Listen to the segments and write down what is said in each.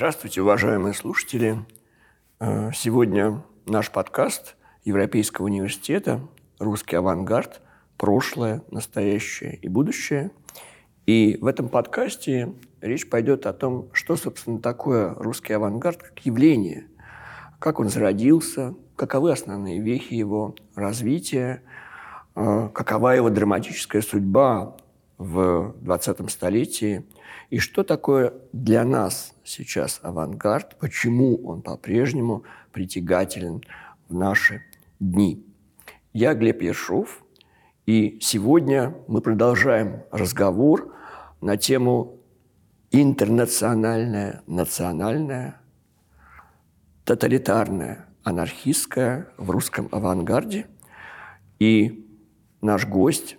Здравствуйте, уважаемые слушатели. Э, сегодня наш подкаст Европейского университета «Русский авангард. Прошлое, настоящее и будущее». И в этом подкасте речь пойдет о том, что, собственно, такое русский авангард как явление, как он зародился, каковы основные вехи его развития, э, какова его драматическая судьба в 20-м столетии – и что такое для нас сейчас авангард, почему он по-прежнему притягателен в наши дни. Я Глеб Ершов, и сегодня мы продолжаем разговор на тему интернациональная, национальная, тоталитарная, анархистская в русском авангарде. И наш гость,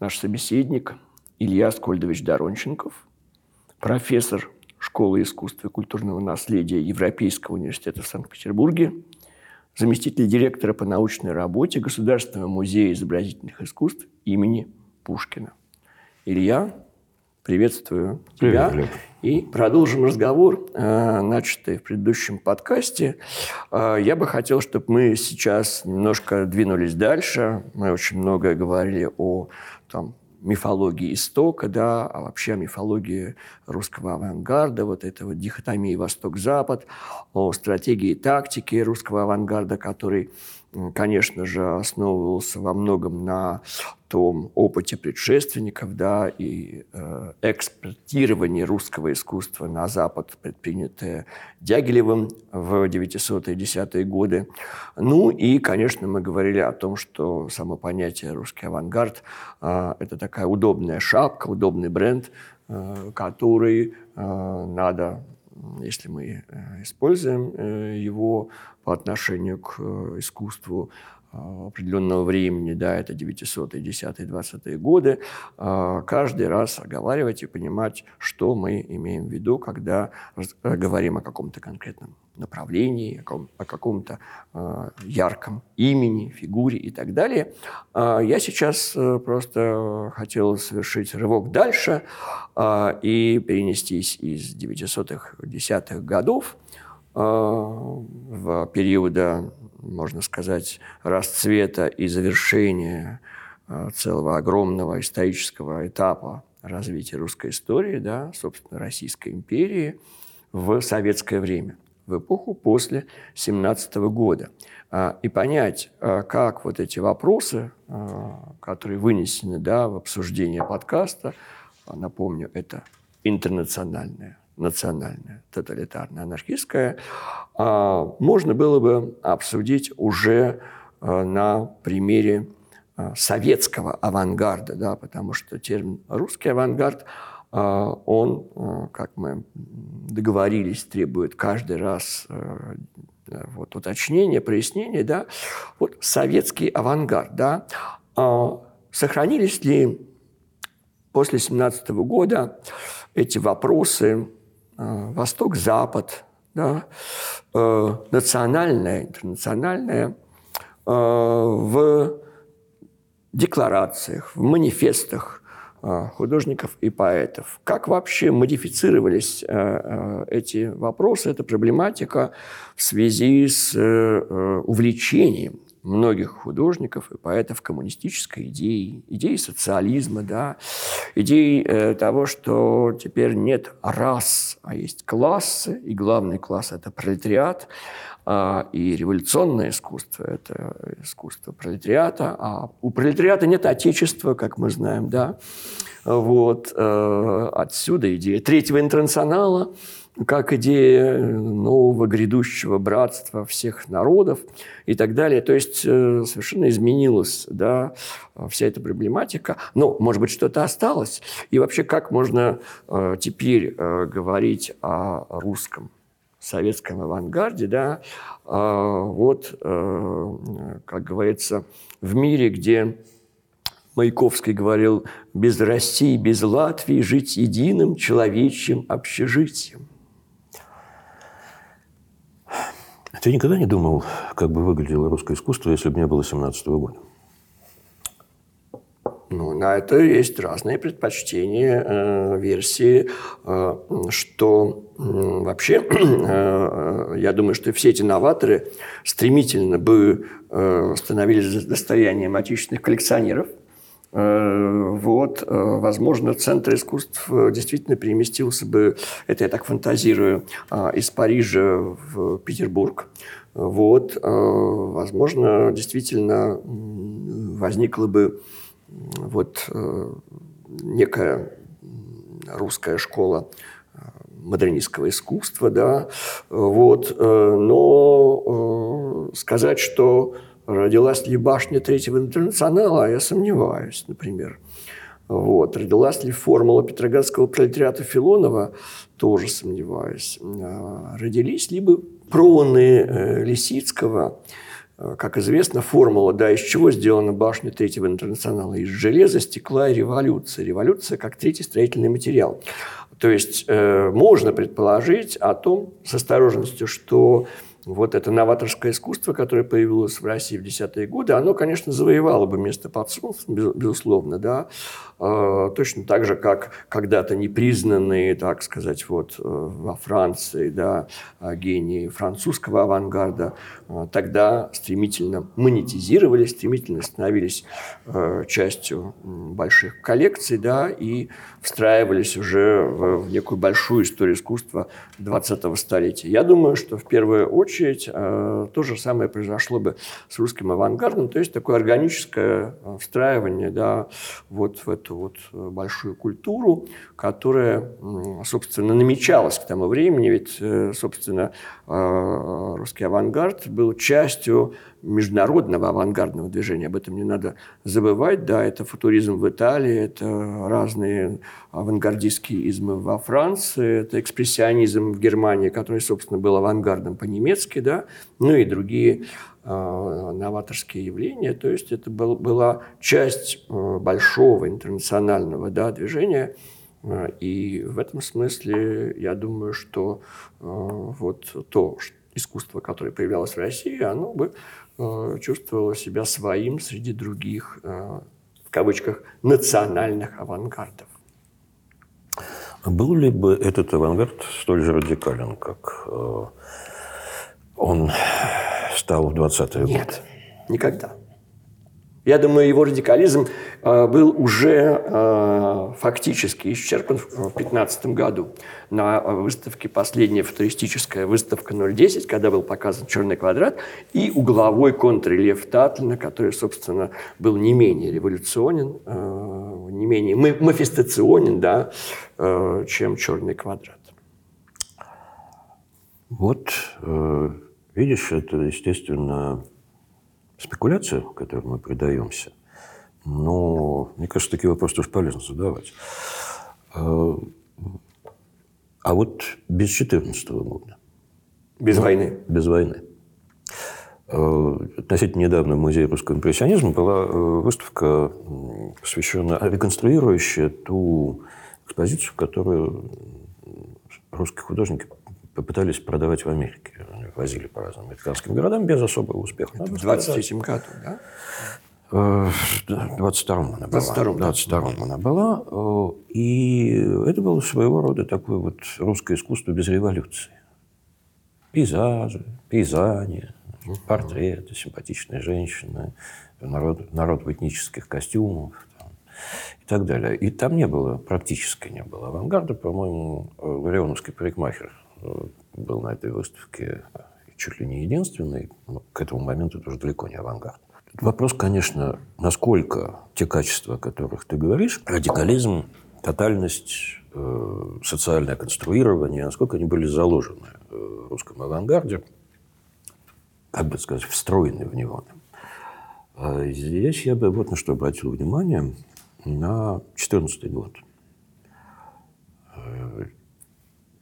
наш собеседник – Илья Скольдович Доронченков, профессор Школы искусства и культурного наследия Европейского университета в Санкт-Петербурге, заместитель директора по научной работе Государственного музея изобразительных искусств имени Пушкина. Илья, приветствую тебя. Привет, И продолжим разговор, э, начатый в предыдущем подкасте. Э, я бы хотел, чтобы мы сейчас немножко двинулись дальше. Мы очень многое говорили о там, мифологии истока, да, а вообще мифологии русского авангарда, вот этого дихотомии Восток-Запад, о стратегии и тактике русского авангарда, который конечно же, основывался во многом на том опыте предшественников, да, и э, экспортирование русского искусства на Запад, предпринятое Дягилевым в 900-е 10-е годы. Ну и, конечно, мы говорили о том, что само понятие «русский авангард» э, – это такая удобная шапка, удобный бренд, э, который э, надо если мы э, используем э, его по отношению к э, искусству определенного времени, да, это 900-е, 10-е, 20-е годы, каждый раз оговаривать и понимать, что мы имеем в виду, когда говорим о каком-то конкретном направлении, о, каком-то ярком имени, фигуре и так далее. я сейчас просто хотел совершить рывок дальше и перенестись из 900-х, 10-х годов в периода, можно сказать, расцвета и завершения целого огромного исторического этапа развития русской истории, да, собственно, Российской империи в советское время, в эпоху после 17 года. И понять, как вот эти вопросы, которые вынесены да, в обсуждение подкаста, напомню, это интернациональная, национальная, тоталитарная, анархистская, а, можно было бы обсудить уже а, на примере а, советского авангарда, да, потому что термин «русский авангард» он, как мы договорились, требует каждый раз вот, уточнения, прояснения. Да? Вот советский авангард. Да? Сохранились ли после 17 года эти вопросы Восток-Запад, да, э, национальное, интернациональное, э, в декларациях, в манифестах художников и поэтов. Как вообще модифицировались эти вопросы, эта проблематика в связи с увлечением многих художников и поэтов коммунистической идеи, идеи социализма, да, идеи э, того, что теперь нет рас, а есть классы, и главный класс – это пролетариат, э, и революционное искусство – это искусство пролетариата, а у пролетариата нет отечества, как мы знаем, да, вот, э, отсюда идея третьего интернационала – как идея нового грядущего братства всех народов и так далее. То есть э, совершенно изменилась да, вся эта проблематика. Но, может быть, что-то осталось. И вообще, как можно э, теперь э, говорить о русском советском авангарде, да, вот, как говорится, в мире, где Маяковский говорил, без России, без Латвии жить единым человечьим общежитием. Ты никогда не думал, как бы выглядело русское искусство, если бы не было 17 -го года? Ну, на это есть разные предпочтения, э, версии, э, что э, вообще, э, я думаю, что все эти новаторы стремительно бы э, становились достоянием отечественных коллекционеров. Э, вот, э, возможно, Центр искусств э, действительно переместился бы, это я так фантазирую, э, из Парижа в Петербург. Вот, возможно, действительно возникла бы вот некая русская школа модернистского искусства, да, вот, но сказать, что родилась ли башня Третьего интернационала, я сомневаюсь, например. Вот. Родилась ли формула Петроградского пролетариата Филонова, тоже сомневаюсь. А, Родились либо проны э, Лисицкого, Э, как известно, формула, да, из чего сделана башня Третьего интернационала? Из железа, стекла и революции. Революция как третий строительный материал. То есть э, можно предположить о том с осторожностью, что вот это новаторское искусство, которое появилось в России в десятые годы, оно, конечно, завоевало бы место под солнцем, без- безусловно, да, точно так же, как когда-то непризнанные, так сказать, вот э, во Франции, да, э, гении французского авангарда, э, тогда стремительно монетизировались, стремительно становились э, частью больших коллекций, да, и встраивались уже в, некую большую историю искусства 20-го столетия. Я думаю, что в первую очередь э, то же самое произошло бы с русским авангардом, то есть такое органическое встраивание, да, вот в эту вот э, большую культуру, которая, собственно, намечалась к тому времени, ведь, э, собственно, э, русский авангард был частью международного авангардного движения. Об этом не надо забывать. Да, это футуризм в Италии, это разные авангардистские измы во Франции, это экспрессионизм в Германии, который, собственно, был авангардом по-немецки, да, ну и другие э, новаторские явления. То есть это был, была часть э, большого интернационального да, движения. Э, И в этом смысле я думаю, что вот то искусство, которое появлялось в России, оно бы чувствовало себя своим среди других, э, в кавычках, национальных авангардов. А Был ли бы этот авангард столь же радикален, как э, он стал в 20-е годы? Нет, никогда. Я думаю, его радикализм э, был уже э, фактически исчерпан в 2015 году на выставке, последняя футуристическая выставка 010, когда был показан черный квадрат, и угловой контррельеф Татлина, который, собственно, был не менее революционен, э, не менее ма- мафистационен, да, э, чем черный квадрат. Вот, э, видишь, это, естественно, спекуляция, которой мы предаемся. Но, мне кажется, такие вопросы тоже полезно задавать. Э, А вот без 14 года, Без войны. без войны, э, относительно недавно в Музее русского импрессионизма была э, выставка, посвященная, реконструирующая ту экспозицию, которую русские художники попытались продавать в Америке. Возили по разным американским городам без особого успеха. В Надо сказать. 23 году, да? Э, да, 22-м она была. 22-м, да. 22-м она была. Э, И это было своего рода такое вот русское искусство без революции. Пейзажи, пейзани, портреты, симпатичные женщины, народ, народ в этнических костюмах там, и так далее. И там не было, практически не было авангарда. По-моему, э, Ларионовский парикмахер был на этой выставке чуть ли не единственный. Но к этому моменту это уже далеко не авангард. Вопрос, конечно, насколько те качества, о которых ты говоришь, радикализм, тотальность, э, социальное конструирование, насколько они были заложены э, в русском авангарде, как бы сказать, встроены в него. А Здесь я бы вот на что обратил внимание, на 2014 год.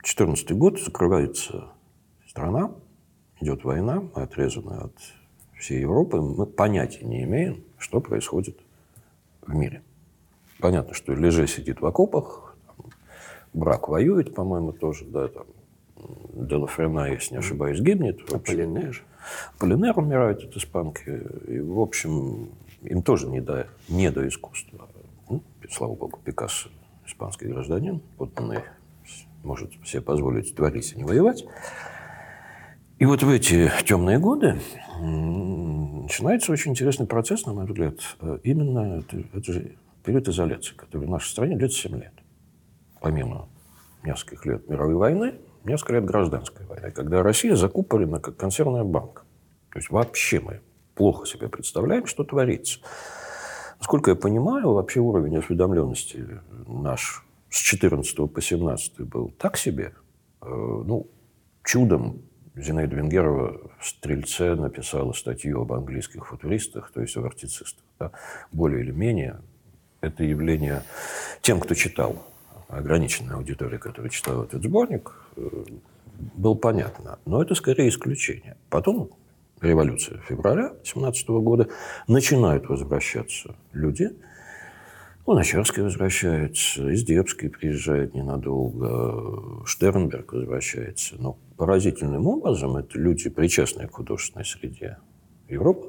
2014 год закрывается страна, идет война, мы отрезаны от всей Европы, мы понятия не имеем, что происходит в мире. Понятно, что Леже сидит в окопах, там, Брак воюет, по-моему, тоже, да, там, Делафрена, если не ошибаюсь, гибнет. В общем, Аполлинер. Полинер умирает от испанки. И, в общем, им тоже не до, не до искусства. Ну, слава богу, Пикассо испанский гражданин, подданный, может себе позволить творить и не воевать. И вот в эти темные годы начинается очень интересный процесс, на мой взгляд. Э, именно это, это же период изоляции, который в нашей стране длится 7 лет. Помимо нескольких лет мировой войны, несколько лет гражданской войны, когда Россия закупорена как консервная банка. То есть вообще мы плохо себе представляем, что творится. Насколько я понимаю, вообще уровень осведомленности наш с 14 по 17 был так себе. Э, ну, чудом Зинаида Венгерова в «Стрельце» написала статью об английских футуристах, то есть о артицистах. Да? Более или менее это явление тем, кто читал, ограниченная аудитория, которая читала этот сборник, э, было понятно. Но это скорее исключение. Потом революция февраля 17 года начинают возвращаться люди – Луначарский возвращается, Издебский приезжает ненадолго, Штернберг возвращается. Но поразительным образом это люди, причастные к художественной среде Европы,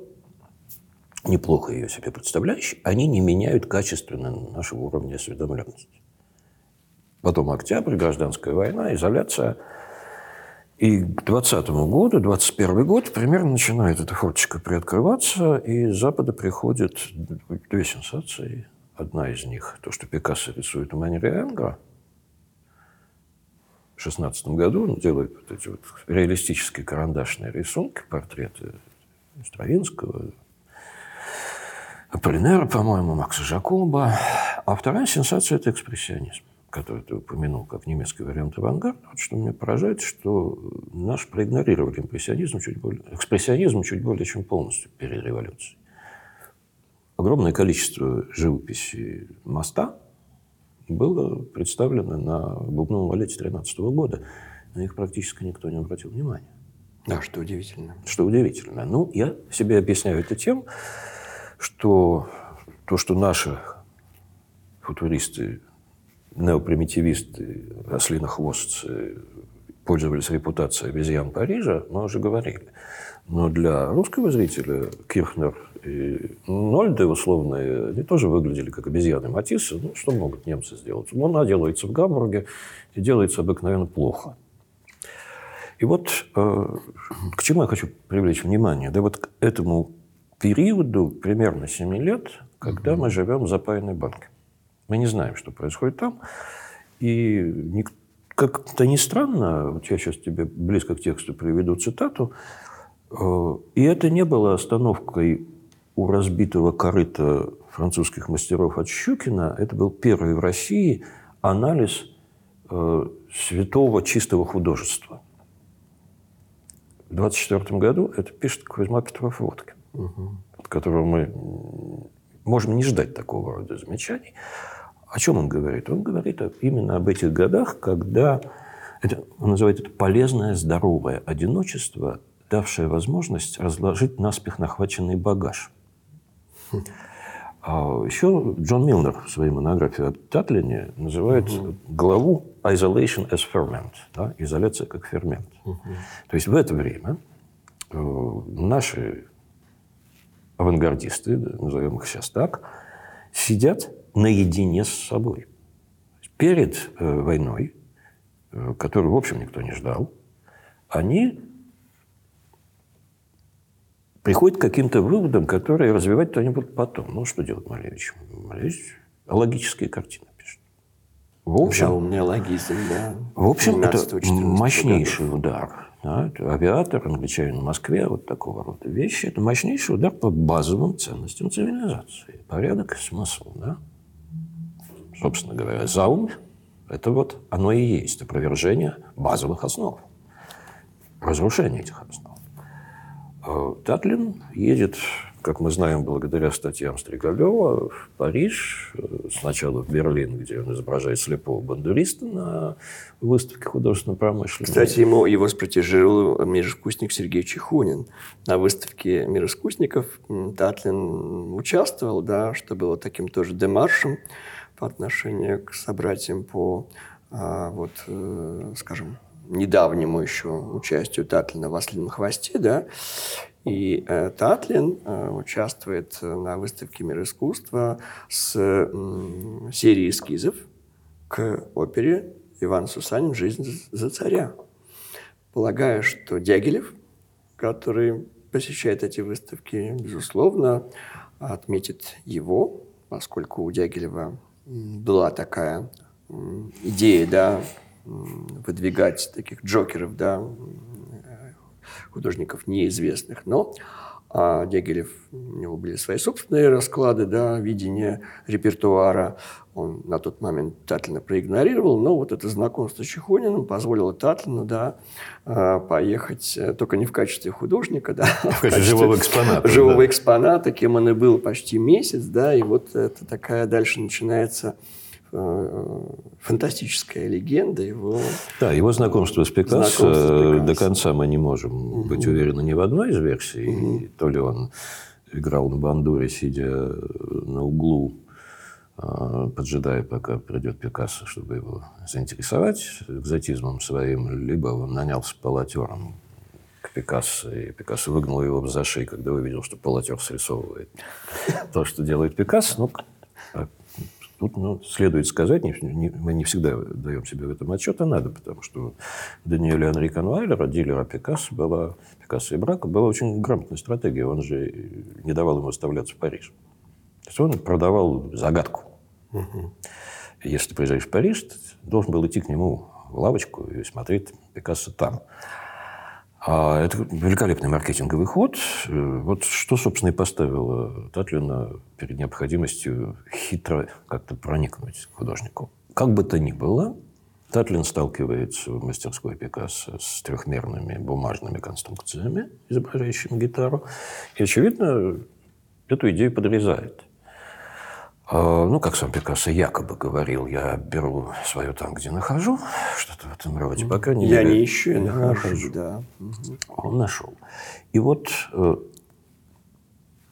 неплохо ее себе представляющие, они не меняют качественно нашего уровня осведомленности. Потом октябрь, гражданская война, изоляция. И к 20 году, 21 год, примерно начинает эта форточка приоткрываться, и с Запада приходят две сенсации – Одна из них, то, что Пикассо рисует в Энгра, в 16 году он делает вот эти вот реалистические карандашные рисунки, портреты Стравинского, Аполлинера, по-моему, Макса Жакоба. А вторая сенсация – это экспрессионизм, который ты упомянул как немецкий вариант авангарда. Вот что меня поражает, что наш проигнорировали импрессионизм чуть более, экспрессионизм чуть более чем полностью перед революцией огромное количество живописи моста было представлено на бубновом валете 13 года. На них практически никто не обратил внимания. Да, что удивительно. Что удивительно. Ну, я себе объясняю это тем, что то, что наши футуристы, неопримитивисты, ослинохвостцы пользовались репутацией обезьян Парижа, мы уже говорили. Но для русского зрителя Кирхнер и Нольды условные, они тоже выглядели как обезьяны Матиссы. Ну, что могут немцы сделать? Ну, она делается в Гамбурге и делается обыкновенно плохо. И вот э, к чему я хочу привлечь внимание. Да вот к этому периоду примерно 7 лет, когда угу. мы живем в запаянной банке. Мы не знаем, что происходит там. И как-то не странно, вот я сейчас тебе близко к тексту приведу цитату, э, и это не было остановкой у разбитого корыта французских мастеров от Щукина это был первый в России анализ э, святого чистого художества. В 24 году это пишет Кузьма Петров Водкин, угу. от которого мы можем не ждать такого рода замечаний. О чем он говорит? Он говорит именно об этих годах, когда это, он называет это полезное, здоровое одиночество, давшее возможность разложить наспех нахваченный багаж – а еще Джон Милнер в своей монографии о Татлине называет угу. главу «Isolation as ferment» да, – изоляция как фермент. Угу. То есть в это время э, наши авангардисты, назовем их сейчас так, сидят наедине с собой. Перед э, войной, э, которую, в общем, никто не ждал, они приходит к каким-то выводам, которые развивать-то они будут потом. Ну, что делать Малевич? Малевич логические картины пишет. В общем, да, у меня логизм, да. В общем, это мощнейший годов. удар. Да, это авиатор, англичанин в Москве, вот такого рода вещи. Это мощнейший удар по базовым ценностям цивилизации. Порядок и смысл. Да? Собственно говоря, заум – это вот оно и есть опровержение базовых основ. Разрушение этих основ. А Татлин едет, как мы знаем, благодаря статьям Стригалева, в Париж, сначала в Берлин, где он изображает слепого бандуриста на выставке художественной промышленности. Кстати, ему, его спротежировал мироискусник Сергей Чехунин. На выставке мироискусников Татлин участвовал, да, что было таким тоже демаршем по отношению к собратьям по, а, вот, э, скажем, недавнему еще участию Татлина в «Ослином хвосте», да, И э, Татлин э, участвует на выставке «Мир искусства» с э, серией эскизов к опере Иван Сусанин «Жизнь за царя». Полагаю, что Дягилев, который посещает эти выставки, безусловно, отметит его, поскольку у Дягилева была такая идея, да, выдвигать таких джокеров, да, художников неизвестных. Но а Дягилев, у него были свои собственные расклады, да, видение репертуара. Он на тот момент Татлина проигнорировал, но вот это знакомство с Чехониным позволило Татлину, да, а, поехать э, только не в качестве художника, да, а в качестве живого экспоната. Живого да. экспоната, кем он и был почти месяц, да, и вот это такая дальше начинается фантастическая легенда его. Да, его знакомство с Пикассо, знакомство с Пикассо. до конца мы не можем угу. быть уверены ни в одной из версий. Угу. То ли он играл на бандуре, сидя на углу, а, поджидая, пока придет Пикассо, чтобы его заинтересовать экзотизмом своим, либо он нанялся полотером к Пикассо, и Пикассо выгнал его за шею, когда увидел, что полотер срисовывает то, что делает Пикассо. Ну, Тут ну, следует сказать, не, не, мы не всегда даем себе в этом отчет, а надо, потому что Даниэля Анри Конвайлера, дилера Пикассо, была, Пикассо и Брака, была очень грамотная стратегия. Он же не давал ему оставляться в Париж. То есть он продавал загадку. Угу. Если ты приезжаешь в Париж, ты должен был идти к нему в лавочку и смотреть Пикассо там. А это великолепный маркетинговый ход. Э, вот что, собственно, и поставило Татлина перед необходимостью хитро как-то проникнуть к художнику. Как бы то ни было, Татлин сталкивается в мастерской Пикассо с трехмерными бумажными конструкциями, изображающими гитару, и, очевидно, эту идею подрезает. А, ну, как сам Пикассо якобы говорил, я беру свое там, где нахожу, что-то в этом роде. По крайней я мере, не ищу, я нахожу. Да. Он нашел. И вот э,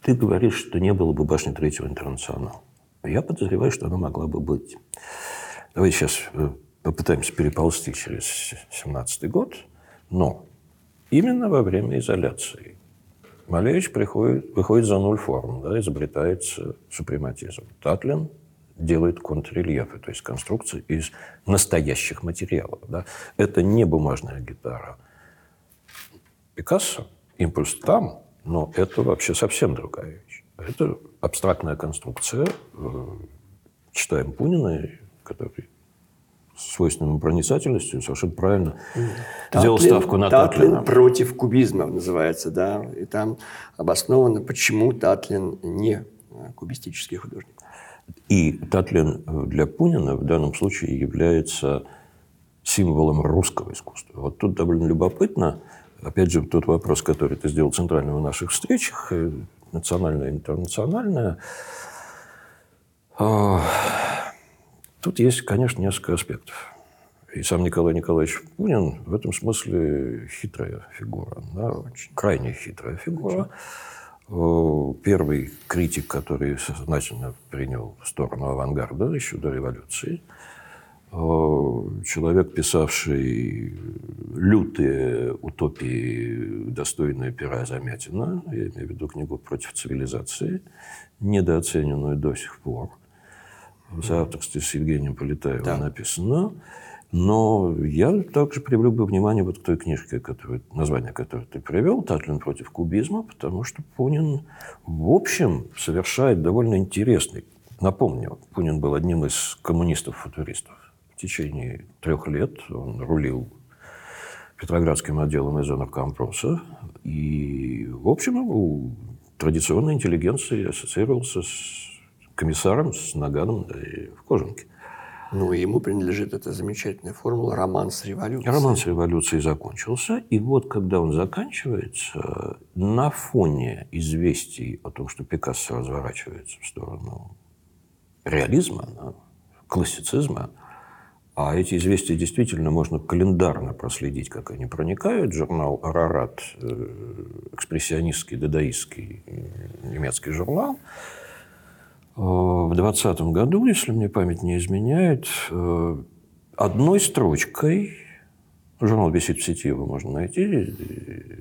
ты говоришь, что не было бы башни Третьего интернационала. Я подозреваю, что она могла бы быть. Давайте сейчас э, попытаемся переползти через 17 год. Но именно во время изоляции Малевич приходит, выходит за нуль форм, да, изобретается супрематизм. Татлин делает контррельефы, то есть конструкции из настоящих материалов. Да. Это не бумажная гитара. Пикассо, импульс там, но это вообще совсем другая вещь. Это абстрактная конструкция. Э, читаем Пунина, который свойственной проницательностью, совершенно правильно Татлин, сделал ставку на Татлин. Татлин против кубизма называется, да, и там обосновано, почему Татлин не кубистический художник. И Татлин для Пунина в данном случае является символом русского искусства. Вот тут довольно любопытно, опять же, тот вопрос, который ты сделал центральным в наших встречах, э, национальное и интернациональное, а, Тут есть, конечно, несколько аспектов. И сам Николай Николаевич Пунин в этом смысле хитрая фигура, да, очень крайне хитрая фигура. Очень. Первый критик, который сознательно принял сторону авангарда еще до революции, человек, писавший лютые утопии, достойные пера Замятина, я имею в виду книгу «Против цивилизации», недооцененную до сих пор – в соавторстве с Евгением Полетаевым да. написано. Но я также привлек бы внимание вот к той книжке, которую, название которой ты привел, «Татлин против кубизма», потому что Пунин, в общем, совершает довольно интересный. Напомню, Пунин был одним из коммунистов-футуристов. В течение трех лет он рулил Петроградским отделом изонаркомпроса. И, в общем, у традиционной интеллигенции ассоциировался с комиссаром с наганом и в кожанке. Ну, и ему принадлежит эта замечательная формула «роман с революцией». Роман с революцией закончился. И вот, когда он заканчивается, на фоне известий о том, что Пикассо разворачивается в сторону реализма, классицизма, а эти известия действительно можно календарно проследить, как они проникают. Журнал «Арарат», э, экспрессионистский, дадаистский немецкий журнал – в 2020 году, если мне память не изменяет, э, одной строчкой, журнал висит в сети, его можно найти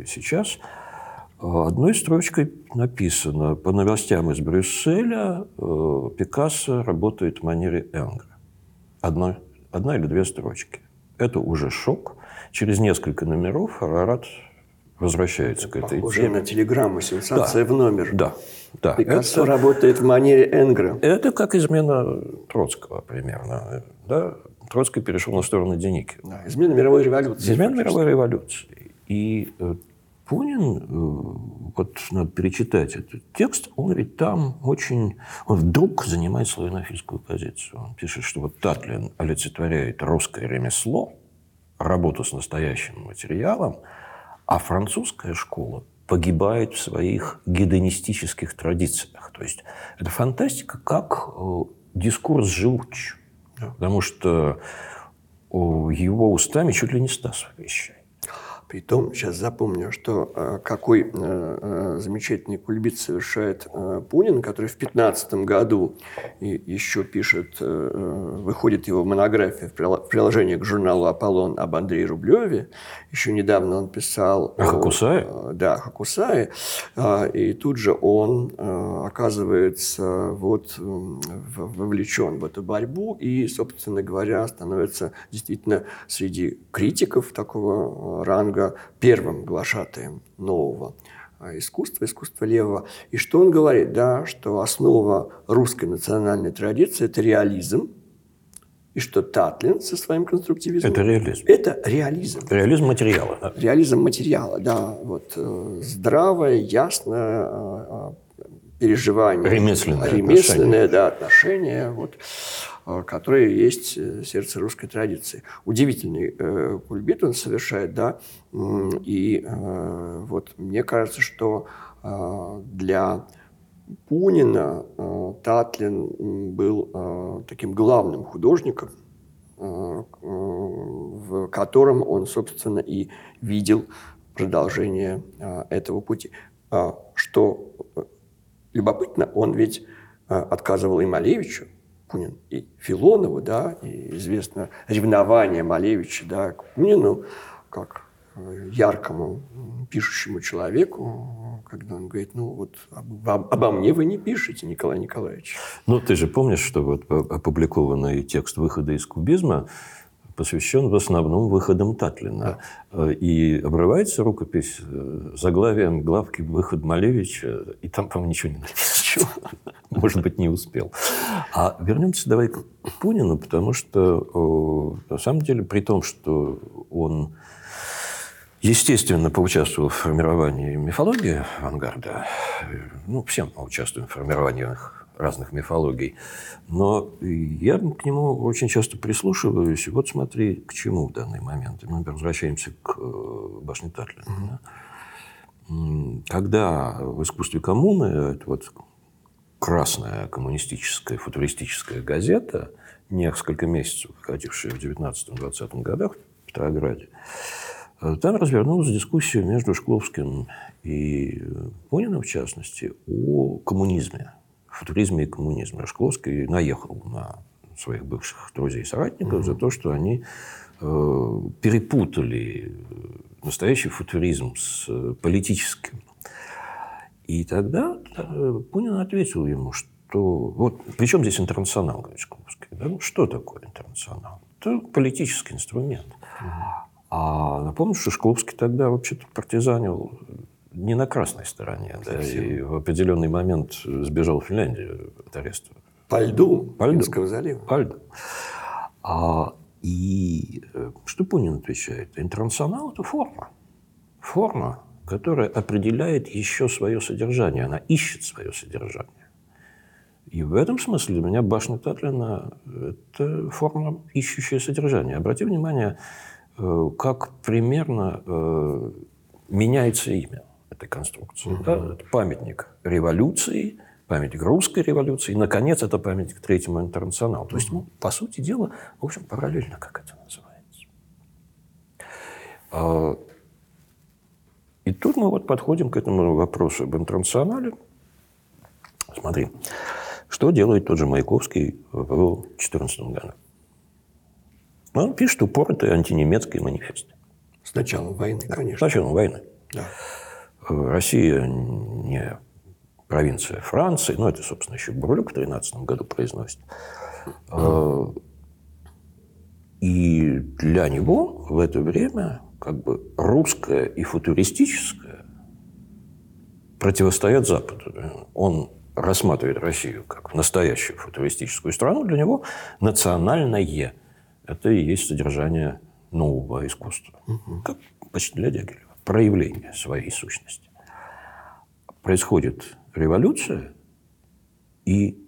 сейчас, э, Одной строчкой написано, по новостям из Брюсселя э, Пикассо работает в манере Энгра. Одна, одна или две строчки. Это уже шок. Через несколько номеров Арарат возвращается к этой Похоже теме. на телеграмму «Сенсация в номер». Да, да. Пикассо Это, работает в манере Энгра. это как измена Троцкого примерно. Да? Троцкий перешел на сторону Деникина. Да, измена мировой революции. Измена мировой революции. И э, Бунин, э, вот надо перечитать этот текст, он ведь там очень... Он вдруг занимает славянофильскую позицию. Он пишет, что вот Татлин олицетворяет русское ремесло, работу с настоящим материалом, а французская школа погибает в своих гедонистических традициях. То есть это фантастика как э, дискурс живуч. Потому что о, его устами чуть ли не Стасов вещает. Притом, сейчас запомню, что э, какой э, э, замечательный кульбит совершает Пунин, который в 15 году еще пишет, выходит его монография в приложении к журналу «Аполлон» об Андрее Рублеве. Еще недавно он писал... О Хокусае? э, Да, Хокусае. А, И тут же он оказывается вот вовлечен в эту борьбу и, собственно говоря, становится действительно среди критиков такого э, ранга первым глашатаем нового э, искусства, искусства левого. И что он говорит? Да, что основа русской национальной традиции – это реализм, и что Татлин со своим конструктивизмом Это реализм. это реализм. Реализм материала. да. Реализм материала, да. Вот э, здравое, ясное э, э, переживание. Ремесленное Ремесленное, да, отношение, вот, э, которое есть э, сердце русской традиции. Удивительный э, кульбит он совершает, да. И э, вот мне кажется, что э, для Пунина э, Татлин был таким главным художником, в котором он, собственно, и видел продолжение этого пути. А Что любопытно, он ведь отказывал и Малевичу, Пунин, и Филонову, да, и известно ревнование Малевича, да, к Пунину, как э, яркому пишущему человеку, когда он говорит, ну вот об- об- обо мне вы не пишете, Николай Николаевич. Ну, ты же помнишь, что вот опубликованный текст выхода из кубизма посвящен в основном выходам Татлина. Э, И обрывается рукопись э, заглавием главки «Выход Малевича», и там, по-моему, ничего не написано. Может быть, не успел. А вернемся давай к Пунину, потому что, э, на самом деле, при том, что он естественно, поучаствовал в формировании мифологии авангарда. Ну, всем мы участвуем в формировании разных мифологий. Но я к нему очень часто прислушиваюсь. Вот смотри, к чему в данный момент. Мы возвращаемся к э, башне Татлина. да. М, Когда в искусстве коммуны, вот красная коммунистическая футуристическая газета, несколько месяцев выходившая в 19-20 годах в Петрограде, э, там развернулась дискуссия между Шкловским и Пуниным, в частности, о коммунизме, футуризме и коммунизме. Шкловский наехал на своих бывших друзей и соратников за то, что они э, перепутали настоящий футуризм с э, политическим. И тогда э, Пунин ответил ему, что... Вот, причем здесь интернационал, говорит Шкловский. Да? Ну, что такое интернационал? Это политический инструмент. А напомню, что Шкловский тогда вообще-то партизанил не на красной стороне. Да, и в определенный момент сбежал в Финляндию от ареста. По льду По льду. Финского залива. По льду. А, и э, что Пунин отвечает? Интернационал – это форма. Форма, которая определяет еще свое содержание. Она ищет свое содержание. И в этом смысле для меня башня Татлина – это форма, ищущая содержание. Обрати внимание, э, как примерно э, меняется имя этой конструкции. Да? Это памятник революции, памятник русской революции, и, наконец, это памятник Третьему интернационалу. То есть, ну, по сути дела, в общем, параллельно, как это называется. А, И тут мы вот подходим к этому вопросу об интернационале. Смотри, что делает тот же Маяковский в 2014 году? Он пишет упоротый антинемецкий манифест. С началом войны, С конечно. началом войны. Да. Россия не провинция Франции, ну, это, собственно, еще Бурлюк в 13 году произносит. Э, и для него в это время как бы русское и футуристическое противостоят Западу. Он рассматривает Россию как настоящую футуристическую страну. Для него национальное – это и есть содержание нового искусства. Угу. Как почти для Дягилева. Проявление своей сущности. Происходит революция, и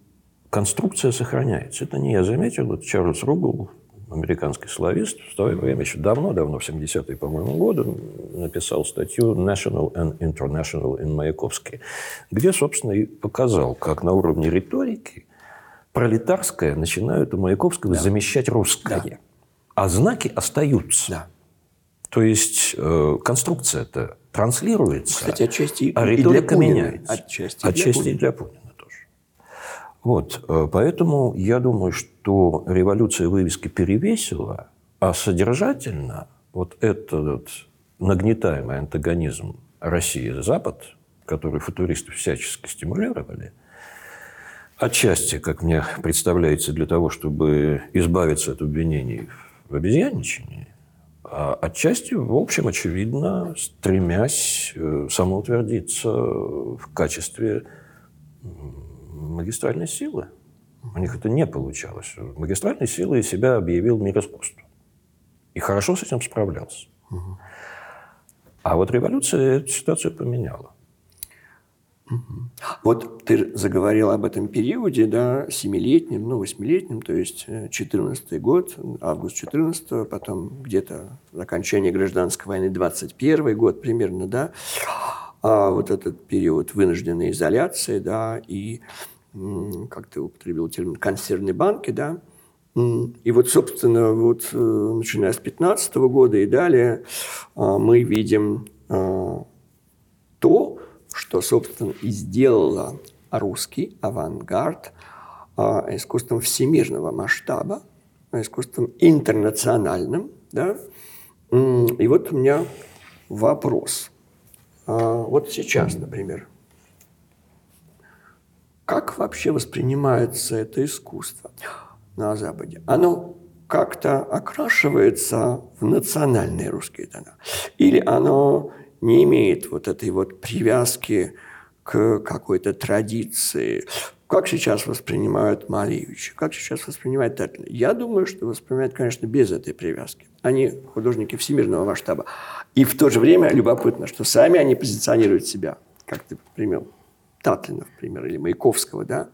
конструкция сохраняется. Это не я заметил, это Чарльз Ругл, американский славист, в то время, еще давно-давно, в 70-е, по-моему, годы, написал статью «National and International in Маяковске», где, собственно, и показал, как на уровне риторики пролетарское начинают у Маяковского да. замещать русское. Да. А знаки остаются. Да. То есть э, конструкция-то транслируется, Кстати, отчасти а риторика и для меняется. Отчасти, отчасти для и для Путина тоже. Вот, э, поэтому я думаю, что революция вывески перевесила, а содержательно вот этот нагнетаемый антагонизм России-Запад, который футуристы всячески стимулировали, отчасти, как мне представляется, для того, чтобы избавиться от обвинений в обезьянничании, а отчасти, в общем, очевидно, стремясь э, самоутвердиться в качестве магистральной силы. У них это не получалось. Магистральной силой себя объявил мир искусства. И хорошо с этим справлялся. Угу. А вот революция эту ситуацию поменяла. Вот ты заговорил об этом периоде, да, семилетнем, ну, восьмилетнем, то есть 14 э, год, август 14 потом где-то окончание гражданской войны 21 год примерно, да, а вот этот период вынужденной изоляции, да, и, как ты употребил термин, консервной банки, да, и вот, собственно, вот э, начиная с 15 года и далее а, мы видим а, то, что, собственно, и сделала русский авангард а, искусством всемирного масштаба, искусством интернациональным. Да? И вот у меня вопрос. А, вот сейчас, например, как вообще воспринимается это искусство на Западе? Оно как-то окрашивается в национальные русские тона? Или оно не имеет вот этой вот привязки к какой-то традиции. Как сейчас воспринимают Малевича, как сейчас воспринимают Татлина? Я думаю, что воспринимают, конечно, без этой привязки. Они художники всемирного масштаба. И в то же время любопытно, что сами они позиционируют себя, как ты пример Татлина, например, или Маяковского, да,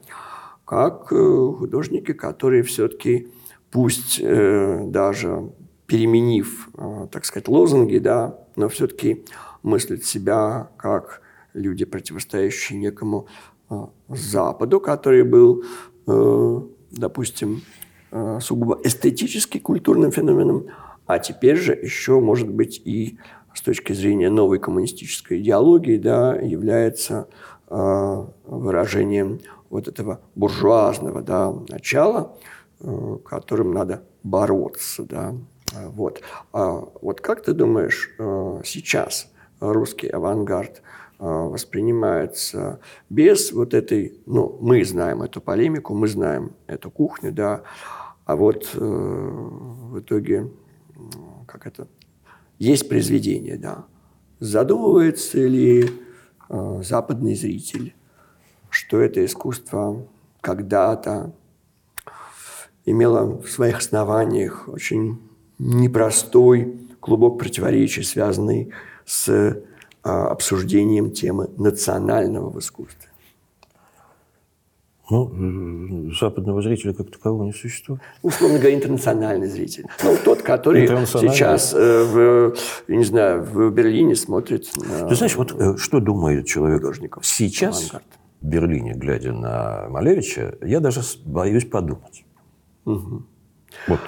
как э, художники, которые все-таки, пусть э, даже переменив, э, так сказать, лозунги, да, но все-таки мыслят себя как люди, противостоящие некому э, Западу, который был, э, допустим, э, сугубо эстетически культурным феноменом, а теперь же еще, может быть, и с точки зрения новой коммунистической идеологии, да, является выражением вот этого буржуазного да, начала, которым надо бороться. Да. Вот. А вот как ты думаешь, сейчас русский авангард э, воспринимается без вот этой, ну, мы знаем эту полемику, мы знаем эту кухню, да, а вот э, в итоге, как это, есть произведение, да. Задумывается ли э, западный зритель, что это искусство когда-то имело в своих основаниях очень непростой клубок противоречий, связанный с а, обсуждением темы национального в искусстве? Ну, западного зрителя как такового не существует. Условно говоря, интернациональный зритель. Ну, тот, который сейчас, э, в, не знаю, в Берлине смотрит на... Ты знаешь, вот э, что думает человек художников сейчас авангард. в Берлине, глядя на Малевича, я даже боюсь подумать. Угу. Вот,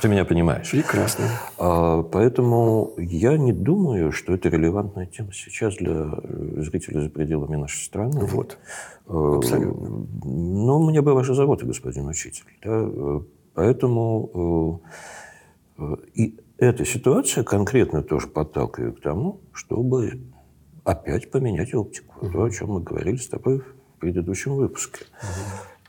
ты меня понимаешь. Прекрасно. А, поэтому я не думаю, что это релевантная тема сейчас для э, зрителей за пределами нашей страны. Вот. А, Абсолютно. Ну, мне бы ваши заботы, господин учитель. Да? Поэтому э, и эта ситуация конкретно тоже подталкивает к тому, чтобы опять поменять оптику. То, о чем мы говорили с тобой в предыдущем выпуске.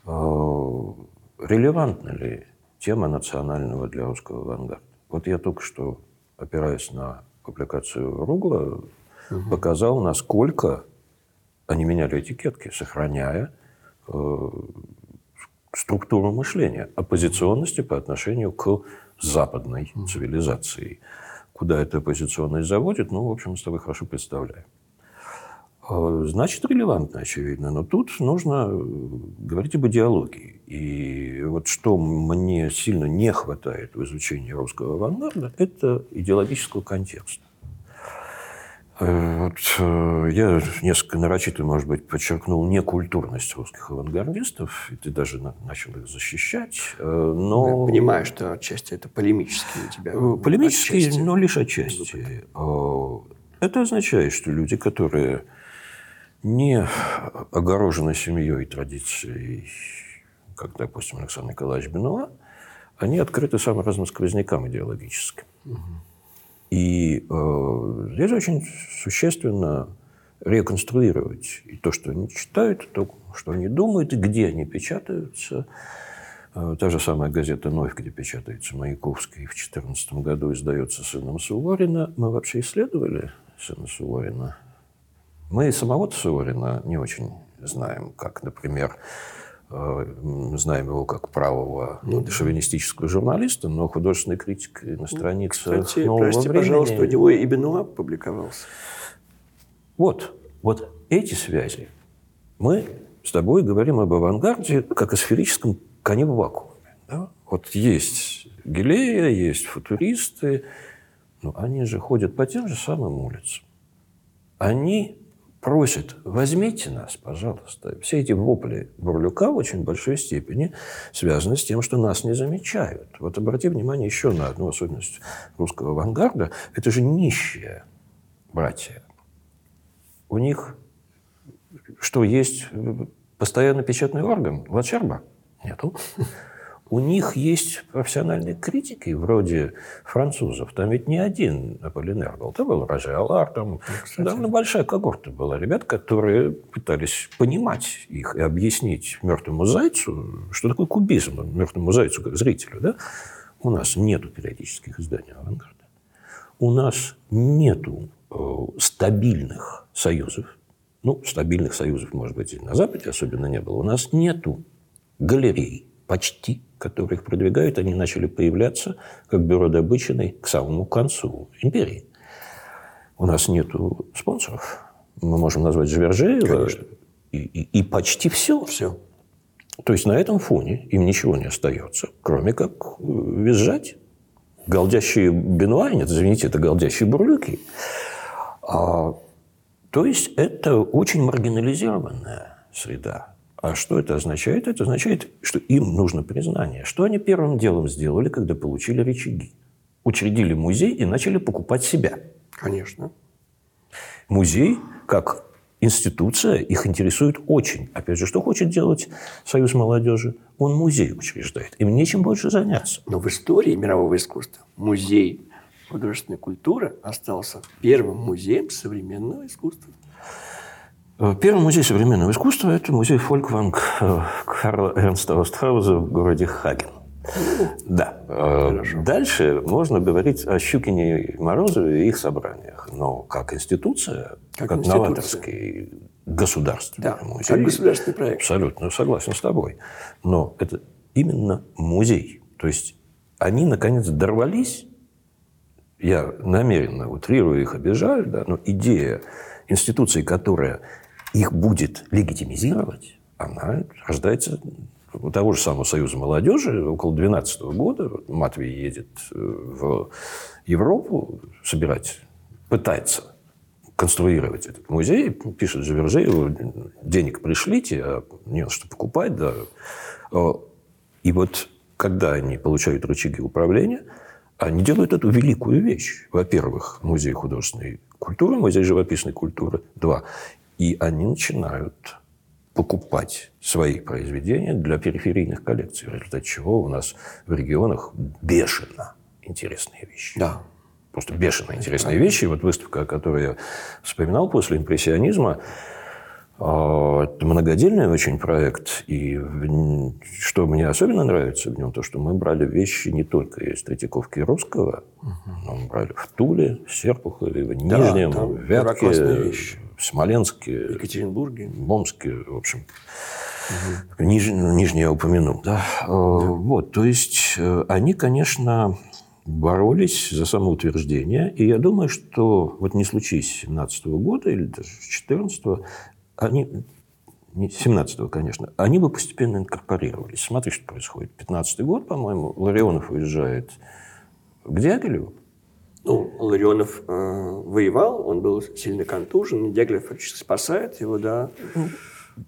Э, Релевантна ли тема национального для русского авангарда? Вот я только что, опираясь на публикацию Ругла, показал, насколько они меняли этикетки, сохраняя э, структуру мышления, оппозиционности по отношению к западной цивилизации. Куда эта оппозиционность заводит, ну, в общем, мы с тобой хорошо представляем. Э, Значит, релевантно, очевидно. Но тут нужно э, говорить об идеологии. И вот что мне сильно не хватает в изучении русского авангарда, это идеологического контекста. Вот, э, я несколько нарочито, может быть, подчеркнул некультурность русских авангардистов, и ты даже на- начал их защищать, э, но... Я понимаю, что отчасти это полемические у тебя. Э, Полемически, отчасти. но лишь отчасти. Это означает, что люди, которые не огорожены семьей и традицией, как, допустим, Александр Николаевич Бенуа, они открыты самым разным сквознякам идеологическим. И э, здесь очень существенно реконструировать и то, что они читают, и то, что они думают, и где они печатаются. Э, Та же самая газета «Новь», где печатается Маяковский, в 2014 году издается сыном Суворина. Мы вообще исследовали сына Суворина? Мы самого Суворина не очень знаем, как, например, э, м, знаем его как правого шовинистического журналиста, но художественный критик на страницах Кстати, «Нового прости, времени». пожалуйста, у него и Бенуа публиковался. Вот, вот эти связи. Мы с тобой говорим об авангарде как о сферическом коне в вакууме. да? Вот есть Гилея, есть футуристы, но они же ходят по тем же самым улицам. Они просят, возьмите нас, пожалуйста. Все эти вопли Бурлюка в очень большой степени связаны с тем, что нас не замечают. Вот обрати внимание еще на одну особенность русского авангарда. Это же нищие братья. У них что, есть постоянно печатный орган? Лачарба? Нету. У них есть профессиональные критики, вроде французов. Там ведь не один Аполлинер был. Там был Роже Алар, там довольно большая когорта была ребят, которые пытались понимать их и объяснить мертвому зайцу, что такое кубизм, мертвому зайцу как зрителю. Да? У нас нету периодических изданий авангарда. У нас нету э, стабильных союзов. Ну, стабильных союзов, может быть, и на Западе особенно не было. У нас нету галерей, почти, которые их продвигают. Они начали появляться как бюро добыченной к самому концу империи. У нас нету спонсоров. Мы можем назвать Живержеева. Конечно. И, и- и почти все. Все. То есть на этом фоне им ничего не остается, кроме как э, визжать. Галдящие Бенуа, нет, извините, это галдящие бурлюки. А, то есть это очень маргинализированная среда. А что это означает? Это означает, что им нужно признание. Что они первым делом сделали, когда получили рычаги? Учредили музей и начали покупать себя. Конечно. Музей, как институция, их интересует очень. Опять же, что хочет делать Союз молодежи? Он музей учреждает. Им нечем больше заняться. Но в истории мирового искусства музей художественной культуры остался первым музеем современного искусства. Э, Первый музей современного искусства – это музей Фолькванг э, Карла Эрнста Острауза в городе Хаген. Да. Э, Дальше можно говорить о Щукине и Морозове и их собраниях. Но как институция, Как как, институция. новаторский государственный Да, музей. как государственный проект. Абсолютно согласен с тобой. Но это именно музей. То есть они, наконец, дорвались я намеренно утрирую их, обижаю, да, но идея институции, которая их будет легитимизировать, она рождается у того же самого Союза молодежи около 12 года. Вот Матвей едет э, в Европу собирать, пытается конструировать этот музей, пишет Живержееву, денег пришлите, а не на что покупать, да. Э, И вот когда они получают рычаги управления, они делают эту великую вещь. Во-первых, музей художественной культуры, музей живописной культуры. Два. И они начинают покупать свои произведения для периферийных коллекций, в результате чего у нас в регионах бешено интересные вещи. Да. просто бешено интересные вещи. Вот выставка, которую я вспоминал после импрессионизма, а, это многодельный очень проект. И что мне особенно нравится в нем, то, что мы брали вещи не только из Третьяковки Русского, но мы брали в Туле, Серпухове, в Нижнем, да, в Вятке, в Смоленске, Екатеринбурге, Омске, в общем. Угу. Ниж, Нижний я упомянул. Да? Да. Вот, то есть э, они, конечно, боролись за самоутверждение. И я думаю, что вот не случись 17 года или даже 14 они, не 17 конечно, они бы постепенно инкорпорировались. Смотри, что происходит. 15 год, по-моему, Ларионов уезжает к Дягилеву. Ну, Ларионов э, воевал, он был сильно контужен, фактически спасает его, да.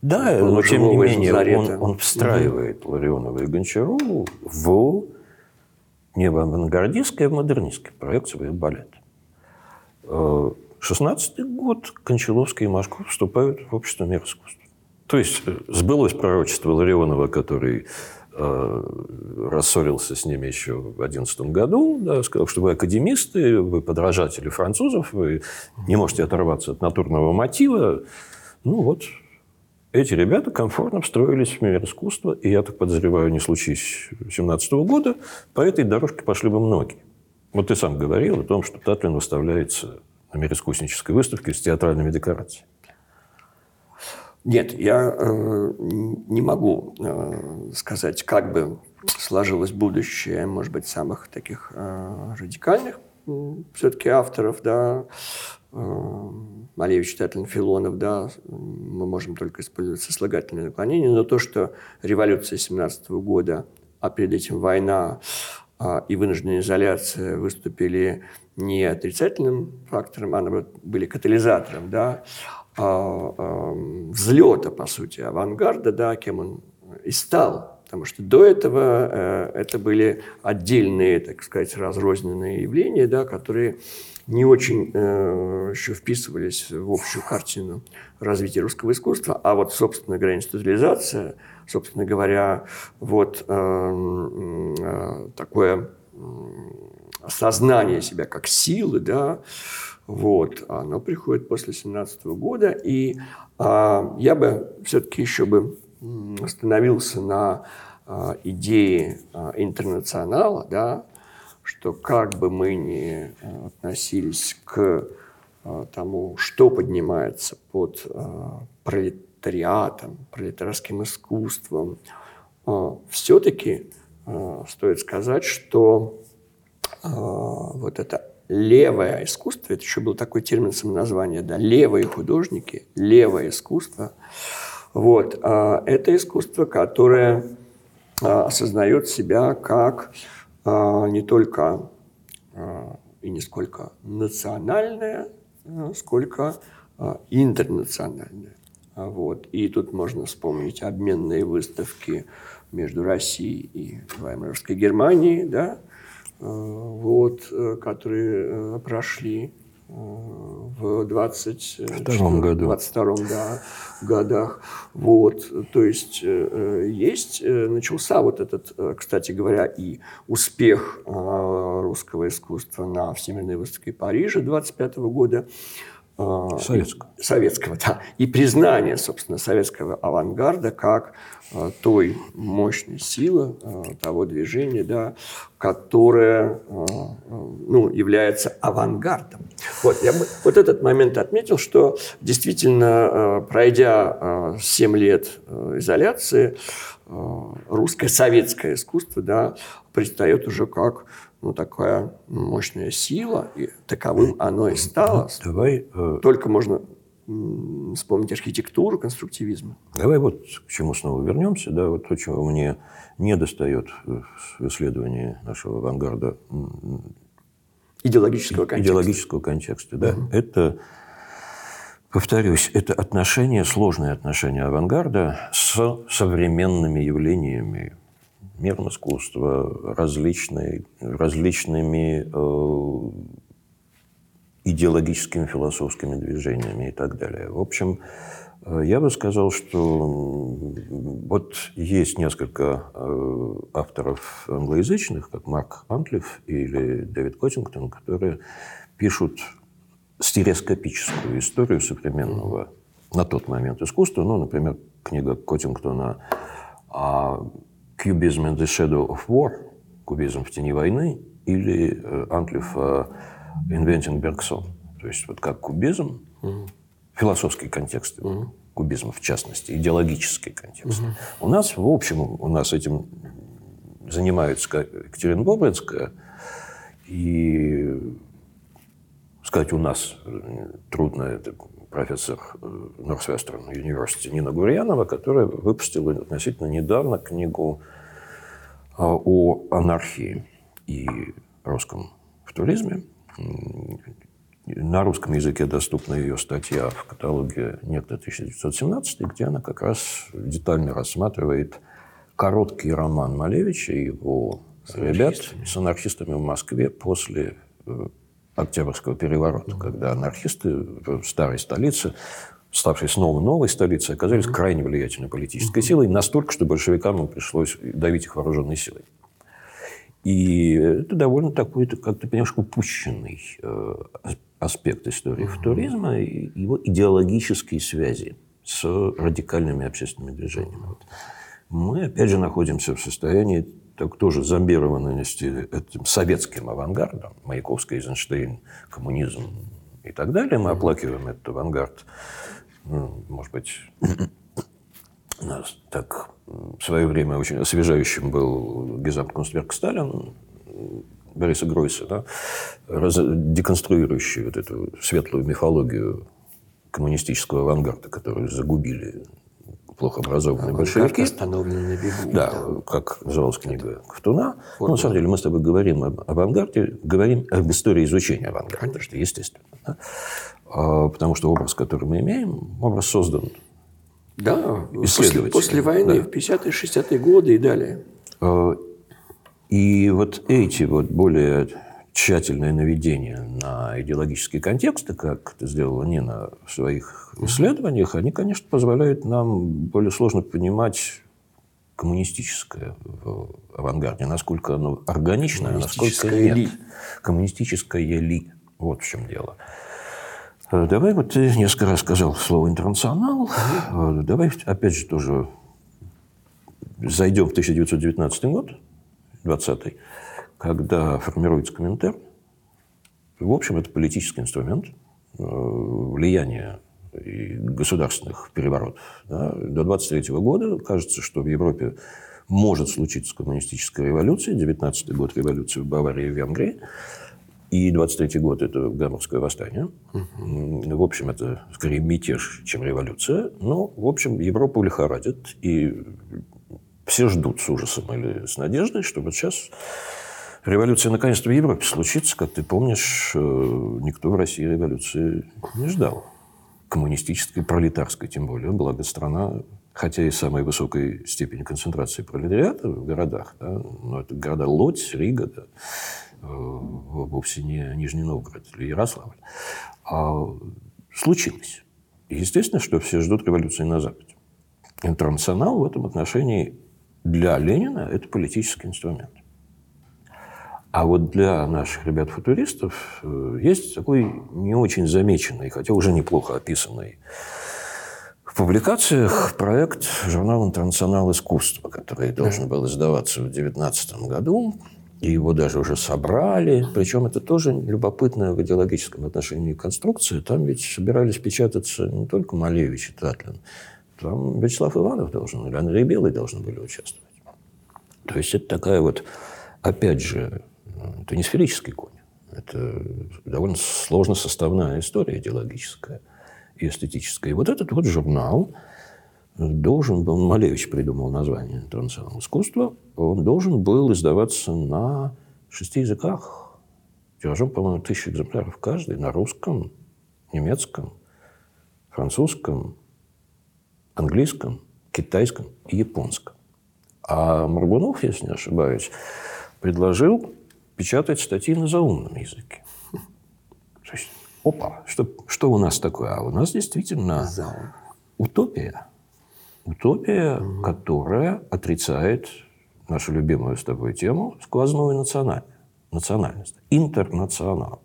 Да, но тем не менее он, он встраивает угу. Ларионова и Гончару в не в авангардистский, а в модернистский проект своих балет. 16 э, год Кончаловский и Машков вступают в общество мир искусства. То есть э, сбылось пророчество Ларионова, который рассорился с ними еще в 2011 году, да, сказал, что вы академисты, вы подражатели французов, вы не можете оторваться от натурного мотива. Ну вот, эти ребята комфортно встроились в мир искусства, и я так подозреваю, не случись 17 года, по этой дорожке пошли бы многие. Вот ты сам говорил о том, что Татлин выставляется на мир искуснической выставке с театральными декорациями. Нет, я э, не могу э, сказать, как бы сложилось будущее, может быть, самых таких э, радикальных все-таки авторов, да, Э, Малевич, Татлин, Филонов, да, мы можем только использовать сослагательное наклонение, но то, что революция 17 года, а перед этим война а, и вынужденная изоляция выступили не отрицательным фактором, а наоборот, были катализатором, да, взлета, по сути, авангарда, да, кем он и стал. Потому что до этого э, это были отдельные, так сказать, разрозненные явления, да, которые не очень э, еще вписывались в общую картину развития русского искусства, а вот, собственно говоря, институализация, собственно говоря, вот э, такое осознание себя как силы, да, вот, оно приходит после 17 года, и э, я бы все-таки еще бы остановился на э, идее э, интернационала, да, что как бы мы ни э, относились к э, тому, что поднимается под э, пролетариатом, пролетарским искусством, все-таки стоит сказать, что вот это левое искусство, это еще был такой термин самоназвания, да, левые художники, левое искусство, вот, это искусство, которое осознает себя как а, не только а, и не сколько национальная, а, сколько интернациональная. Вот. И тут можно вспомнить обменные выставки между Россией и Ваймаровской Германией, да, вот, э, которые э, прошли в 22 году. 22 да, годах. Вот, то есть э, есть, э, начался вот этот, э, кстати говоря, и успех русского искусства на Всемирной выставке Парижа 25 года. Советского. Советского, да. И признание, собственно, советского авангарда как а, той мощной силы а, того движения, да, которое а, ну, является авангардом. Вот, я бы вот этот момент отметил, что действительно, пройдя 7 лет изоляции, русское советское искусство да, предстает уже как ну, такая мощная сила, и таковым оно и стало. Давай, э, Только можно вспомнить архитектуру конструктивизма. Давай вот к чему снова вернемся. Да, вот то, чего мне не достает в исследовании нашего авангарда. Идеологического контекста. Идеологического контекста, да. Угу. Это, повторюсь, это отношение, сложное отношение авангарда с современными явлениями миром искусства, различной, различными э, идеологическими философскими движениями и так далее. В общем, э, я бы сказал, что вот есть несколько э, авторов англоязычных, как Марк Антлиф или Дэвид Коттингтон, которые пишут стереоскопическую историю современного на тот момент искусства. Ну, например, книга Коттингтона «Cubism in the Shadow of War» «Кубизм в тени войны» или э, Антлифа «Inventing Bergson». То есть вот как кубизм, mm-hmm. философский контекст mm-hmm. кубизма в частности, идеологический контекст. Mm-hmm. У нас, в общем, у нас этим занимается Екатерина Бобринская, и сказать у нас трудно, это профессор Норсвестерн University Нина Гурьянова, которая выпустила относительно недавно книгу а, о анархии и русском футуризме. На русском языке доступна ее статья в каталоге «Некто 1917», где она как раз детально рассматривает короткий роман Малевича и его с ребят с анархистами в Москве после э, Октябрьского переворота, когда анархисты в старой столице, ставшей снова новой столицей, оказались крайне влиятельной политической силой, настолько, что большевикам пришлось давить их вооруженной силой. И это довольно такой, как ты понимаешь, упущенный э, аспект истории футуризма и его идеологические связи с радикальными общественными движениями. Мы, опять же, находимся в состоянии так тоже зомбированности этим советским авангардом, Маяковский, Эйзенштейн, коммунизм и так далее. Мы оплакиваем этот авангард, ну, может быть, нас так в свое время очень освежающим был Гизамт-Кунстверк Сталин, Бориса Гройса, да, раз, деконструирующий вот эту светлую мифологию коммунистического авангарда, которую загубили плохо образованные а большевики. остановлены на бегу. Да, да, как называлась книга Ковтуна. Ну, на самом деле мы с тобой говорим об авангарде, говорим об истории изучения авангарда, Конечно. что естественно. Да? А, потому что образ, который мы имеем, образ создан да, после, после войны, да. в 50-е, 60-е годы и далее. А, и вот эти вот более тщательное наведение на идеологические контексты, как это сделала Нина в своих исследованиях, они, конечно, позволяют нам более сложно понимать коммунистическое в авангарде, насколько оно органичное, а насколько нет. Ли. Коммунистическое ли. Вот в чем дело. Э, давай, вот ты несколько раз сказал слово «интернационал». Э, давай, опять же, тоже зайдем в 1919 год, 20 когда формируется комментарий, в общем, это политический инструмент э, влияния государственных переворотов. Да. До 23 года кажется, что в Европе может случиться коммунистическая революция. 19 год революции в Баварии и Венгрии. И 23 год – это Гамбургское восстание. В общем, это скорее мятеж, чем революция. Но, в общем, Европу лихорадит. И все ждут с ужасом или с надеждой, что вот сейчас Революция наконец-то в Европе случится. Как ты помнишь, э, никто в России революции не ждал. Коммунистической, пролетарской тем более. Благо страна, хотя и самой высокой степени концентрации пролетариата в городах, да, но это города Лодзь, Рига, да, э, вовсе не Нижний Новгород или Ярославль, а случилось. Естественно, что все ждут революции на Западе. Интернационал в этом отношении для Ленина – это политический инструмент. А вот для наших ребят-футуристов э, есть такой не очень замеченный, хотя уже неплохо описанный в публикациях проект журнала «Интернационал искусства», который должен был издаваться в 2019 году. И его даже уже собрали. Причем это тоже любопытная в идеологическом отношении конструкция. Там ведь собирались печататься не только Малевич и Татлин. Там Вячеслав Иванов должен, или Андрей Белый должны были участвовать. То есть это такая вот, опять же, это не сферический конь. Это довольно сложно составная история идеологическая и эстетическая. И вот этот вот журнал должен был, Малевич придумал название «Интернационал искусства», он должен был издаваться на шести языках, тиражом, по-моему, тысячу экземпляров каждый, на русском, немецком, французском, английском, китайском и японском. А Маргунов, если не ошибаюсь, предложил печатать статьи на заумном языке. То есть опа, что, что у нас такое? А у нас действительно Зал. утопия. Утопия, которая отрицает нашу любимую с тобой тему сквозную национальность, национальность, интернационал.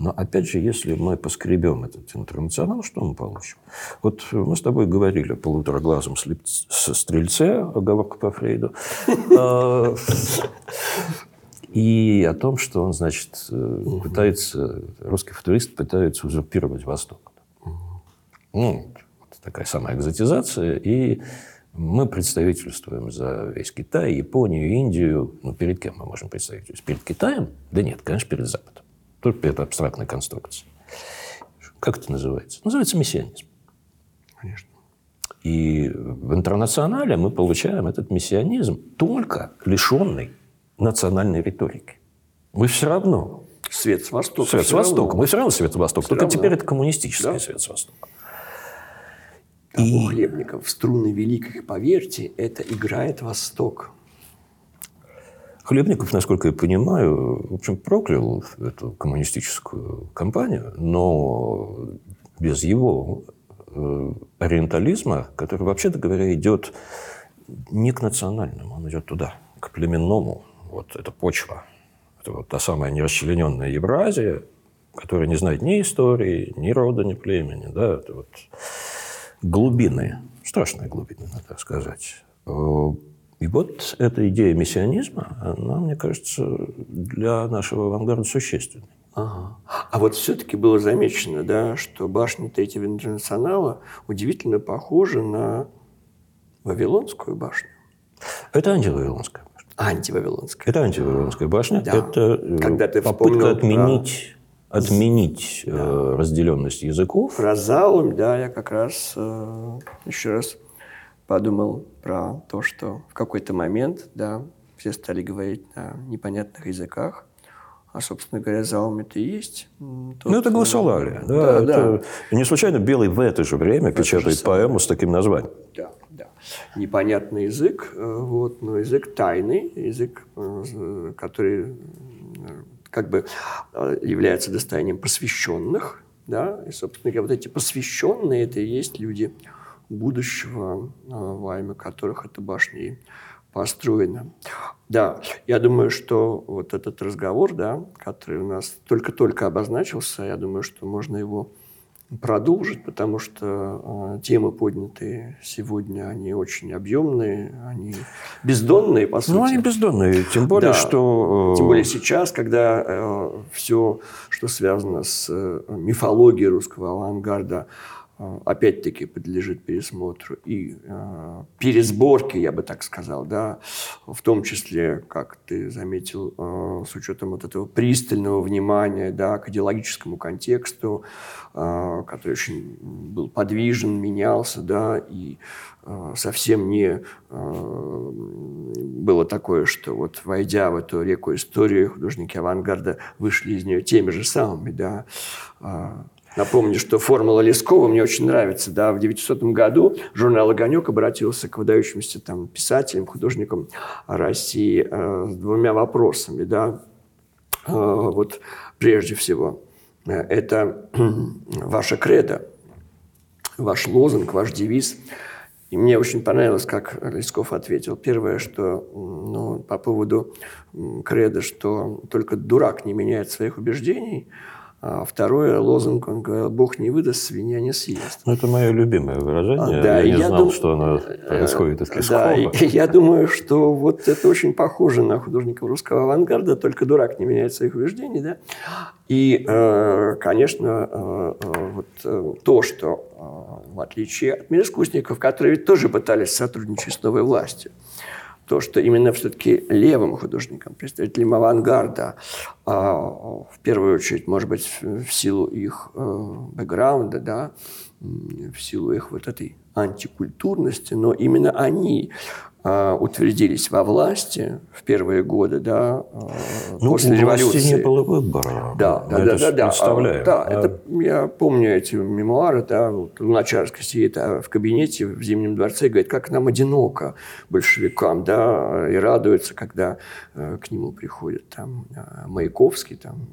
Но опять же, если мы поскребем этот интернационал, что мы получим? Вот мы с тобой говорили о полутораглазом слеп- с- стрельце, оговорка по Фрейду, А, и о том, что он, значит, э, пытается, русский футурист пытается узурпировать Восток. Ну, вот такая самая экзотизация. И мы представительствуем за весь Китай, Японию, Индию. Ну, перед кем мы можем представительствовать? Перед Китаем? Да нет, конечно, перед Западом. Тут это абстрактная конструкция. Как это называется? Называется мессианизм. Конечно. И в интернационале мы получаем этот мессианизм только лишенный национальной риторики. Мы все равно Свет с востока. Свет с. Востока. Мы все равно Свет с Востока. Только равно. теперь это коммунистический Да. Свет с Востока. А у Хлебников струны великих, поверьте, это играет Восток. Хлебников, насколько я понимаю, в общем, проклял эту коммунистическую кампанию, но без его э, ориентализма, который, вообще-то говоря, идет не к национальному, он идет туда, к племенному. Вот это почва. Это вот та самая нерасчлененная Евразия, которая не знает ни истории, ни рода, ни племени. Да? Это вот глубины, страшные глубины, надо сказать. Э, И вот эта идея мессианизма, она, мне кажется, для нашего авангарда существенной. Ага. А вот все-таки было замечено, да, что башня Третьего интернационала удивительно похожа на Вавилонскую башню. Это антивавилонская. Антивавилонская. Это антивавилонская башня. Да. Это э, Когда ты попытка отменить, отменить э, разделенность языков. Про Заум, да, я как раз э, еще раз подумал про то, что в какой-то момент, да, все стали говорить на непонятных языках, а, собственно говоря, Заум это и есть. тот, Ну, это гласолалия. Да, Да, да. это- не случайно Белый в это же время это печатает же поэму с таким названием. Да, да. Непонятный язык, э, вот, но язык тайный, язык, э, который э, как бы является достоянием посвященных, да, и, собственно говоря, вот эти посвященные, это и есть люди будущего, во имя которых эта башня и построена. Да, я думаю, что вот этот разговор, да, который у нас только-только обозначился, я думаю, что можно его продолжить, потому что э, темы, поднятые сегодня, они очень объемные, они бездонные, по сути. Ну, они бездонные. Тем более, Да. что... э, Тем более сейчас, когда все, что связано с э, мифологией русского авангарда, э, опять-таки подлежит пересмотру и э, пересборке, я бы так сказал, да, в том числе, как ты заметил, э, с учетом вот этого пристального внимания, да, к идеологическому контексту, э, который очень был подвижен, менялся, да, и э, совсем не э, было такое, что вот войдя в эту реку истории, художники авангарда вышли из нее теми же самыми, да. А, Напомню, что формула Лескова мне очень нравится. Да, в 900 году журнал «Огонек» обратился к выдающимся там, писателям, художникам России э, с двумя вопросами. Да. Э, вот прежде всего, э, это ваша кредо, ваш лозунг, ваш девиз. И мне очень понравилось, как Лесков ответил. Первое, что ну, по поводу кредо, что только дурак не меняет своих убеждений. А второе, лозунг, Бог не выдаст, свинья не съест. Ну, это мое любимое выражение. А, да, я не я знал, дум- что оно происходит из Да, Лескова. и я думаю, что вот это очень похоже на художников русского авангарда, только дурак не меняет своих убеждений, да. И, э, конечно, э, э, вот э, то, что э, в отличие от мироискусников, которые ведь тоже пытались сотрудничать с новой властью, то, что именно все-таки левым художникам, представителям авангарда, а, в первую очередь, может быть, в силу их э, бэкграунда, да, в силу их вот этой антикультурности, но именно они утвердились во власти в первые годы, да, а, Ну, после революции. не было выбора. Да, да, это да, да, да. представляем. А, Да, А это я помню эти мемуары, да, вот Луначарский сидит а, в кабинете в Зимнем дворце и говорит, как нам одиноко большевикам, да, и радуется, когда э, к нему приходит там э, Маяковский, там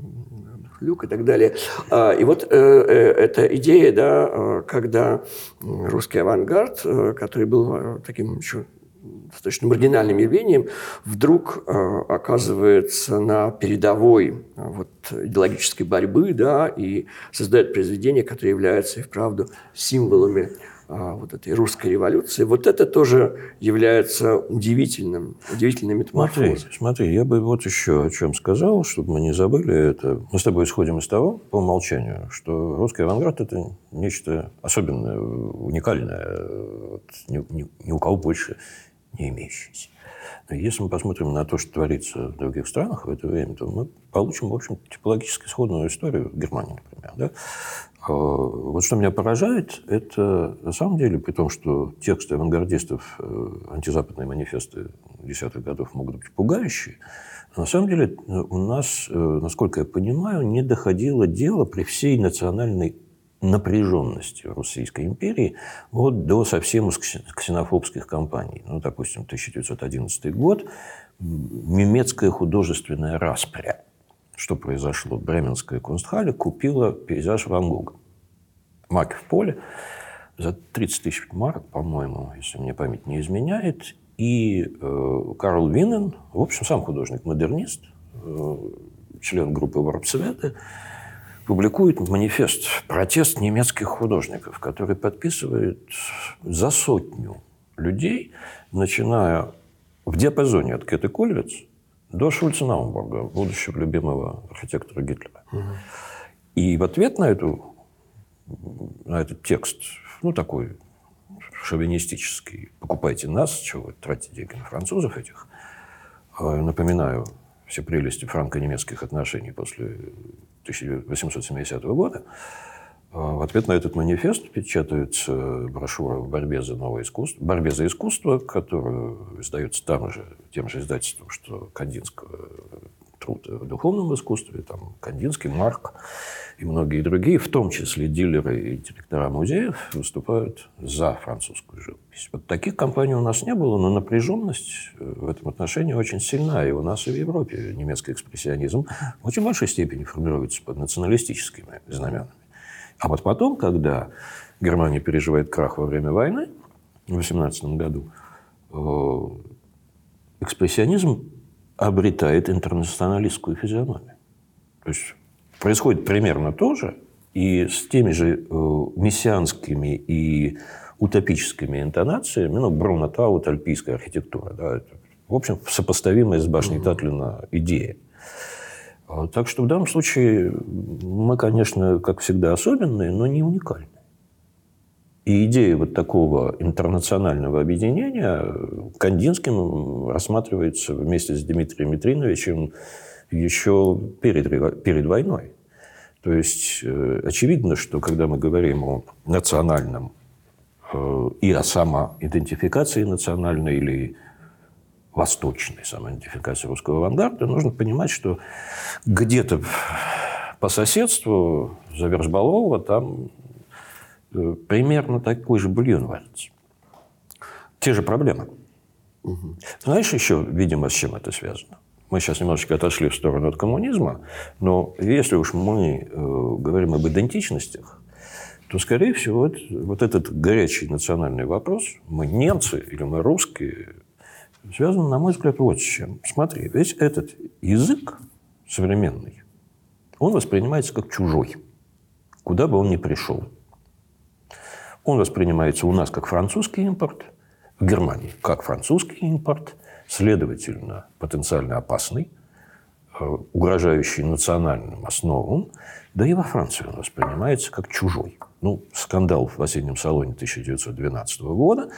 люк и так далее. А, и вот э, э, эта идея, да, э, когда русский авангард, который был таким еще достаточно маргинальным явлением, вдруг э, оказывается на передовой э, вот, идеологической борьбы да, и создает произведения, которые являются и вправду символами э, вот этой русской революции. Вот это тоже является удивительным, удивительной метаморфозой. Смотри, смотри, я бы вот еще о чем сказал, чтобы мы не забыли это. Мы с тобой исходим из того, по умолчанию, что русский авангард – это нечто особенное, уникальное. Вот, ни, ни, ни у кого больше не имеющиеся. Но если мы посмотрим на то, что творится в других странах в это время, то мы получим, в общем, типологически сходную историю Германии, например. Да? А, вот что меня поражает, это на самом деле, при том, что тексты авангардистов, э, антизападные манифесты десятых годов могут быть пугающие, на самом деле у нас, э, насколько я понимаю, не доходило дело при всей национальной напряженности Российской империи вот до совсем ксенофобских кампаний. Ну, допустим, 1911 год, немецкая художественная распря. Что произошло? Бременская Кунстхале купила пейзаж Ван Гога. Маки в поле за 30 тысяч марок, по-моему, если мне память не изменяет. И э, Карл Винен, в общем, сам художник-модернист, э, член группы Варпсвета, публикует манифест «Протест немецких художников», который подписывает за сотню людей, начиная в диапазоне от Кеты Кольвиц до Шульца Наумбурга, будущего любимого архитектора Гитлера. Угу. И в ответ на, эту, на этот текст, ну, такой шовинистический, покупайте нас, чего вы тратите деньги на французов этих, а, напоминаю, все прелести франко-немецких отношений после 1870 года, а, в ответ на этот манифест печатается брошюра в борьбе за новое искусство, борьбе за искусство, которую издается там же, тем же издательством, что Кандинского труд в духовном искусстве, там Кандинский, Марк и многие другие, в том числе дилеры и директора музеев, выступают за французскую живопись. Вот таких компаний у нас не было, но напряженность э, в этом отношении очень сильна. И у нас, и в Европе немецкий экспрессионизм в очень большой степени формируется под националистическими знаменами. А вот потом, когда Германия переживает крах во время войны, в 18 году, э, экспрессионизм обретает интернационалистскую физиономию. То есть происходит примерно то же, и с теми же э, мессианскими и утопическими интонациями, ну, Бруно Таут, альпийская архитектура, да, это, в общем, сопоставимая с башней Татлина идея. А, так что в данном случае мы, конечно, как всегда особенные, но не уникальные. И идея вот такого интернационального объединения Кандинским рассматривается вместе с Дмитрием Митриновичем еще перед, перед войной. То есть э, очевидно, что когда мы говорим о национальном э, и о самоидентификации национальной или восточной самоидентификации русского авангарда, нужно понимать, что где-то по соседству за Вершбалова там примерно такой же бульон варится. Те же проблемы. Угу. Знаешь еще, видимо, с чем это связано? мы сейчас немножечко отошли в сторону от коммунизма, но если уж мы э, говорим об идентичностях, то, скорее всего, вот, вот этот горячий национальный вопрос, мы немцы или мы русские, связан, на мой взгляд, вот с чем. Смотри, весь этот язык современный, он воспринимается как чужой, куда бы он ни пришел. Он воспринимается у нас как французский импорт, в Германии как французский импорт – следовательно, потенциально опасный, э, угрожающий национальным основам, да и во Франции он воспринимается как чужой. Ну, скандал в осеннем салоне 1912 года,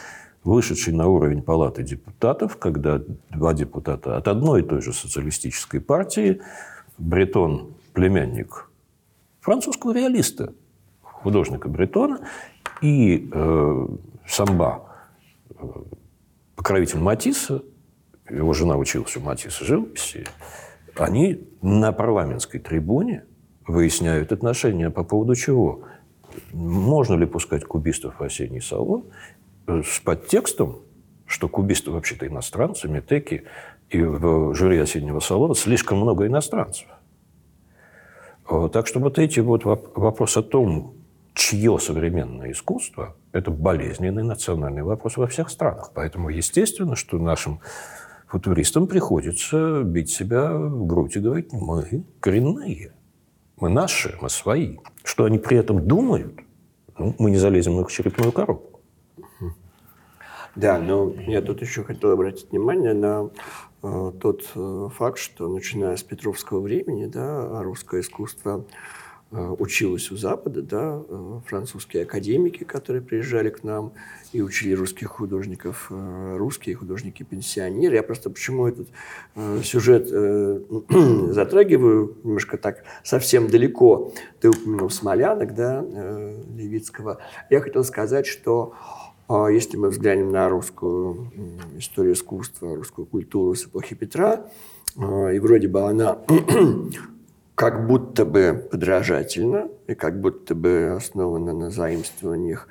вышедший на уровень палаты депутатов, когда два депутата от одной и той же социалистической партии, Бретон, племянник французского реалиста, художника Бретона, и э, Самба, э, покровитель Матисса, его жена училась у Матисса живописи, они на парламентской трибуне выясняют отношения по поводу чего. Можно ли пускать кубистов в осенний салон э, с подтекстом, что кубисты вообще-то иностранцы, метеки, и в жюри осеннего салона слишком много иностранцев. Так что вот эти вот вопрос о том, чье современное искусство, это болезненный национальный вопрос во всех странах. Поэтому естественно, что нашим футуристам приходится бить себя в грудь и говорить, мы коренные, мы наши, мы свои. Что они при этом думают, ну, мы не залезем в их черепную коробку. Да, но я тут еще хотел обратить внимание на э, тот э, факт, что начиная с Петровского времени, да, русское искусство училась у Запада, да, э, французские академики, которые приезжали к нам и учили русских художников, э, русские художники-пенсионеры. Я просто почему этот сюжет затрагиваю немножко так совсем далеко. Ты упомянул Смолянок, да, Левицкого. Я хотел сказать, что если мы взглянем на русскую историю искусства, русскую культуру с эпохи Петра, и вроде бы она как будто бы подражательно и как будто бы основано на заимствованиях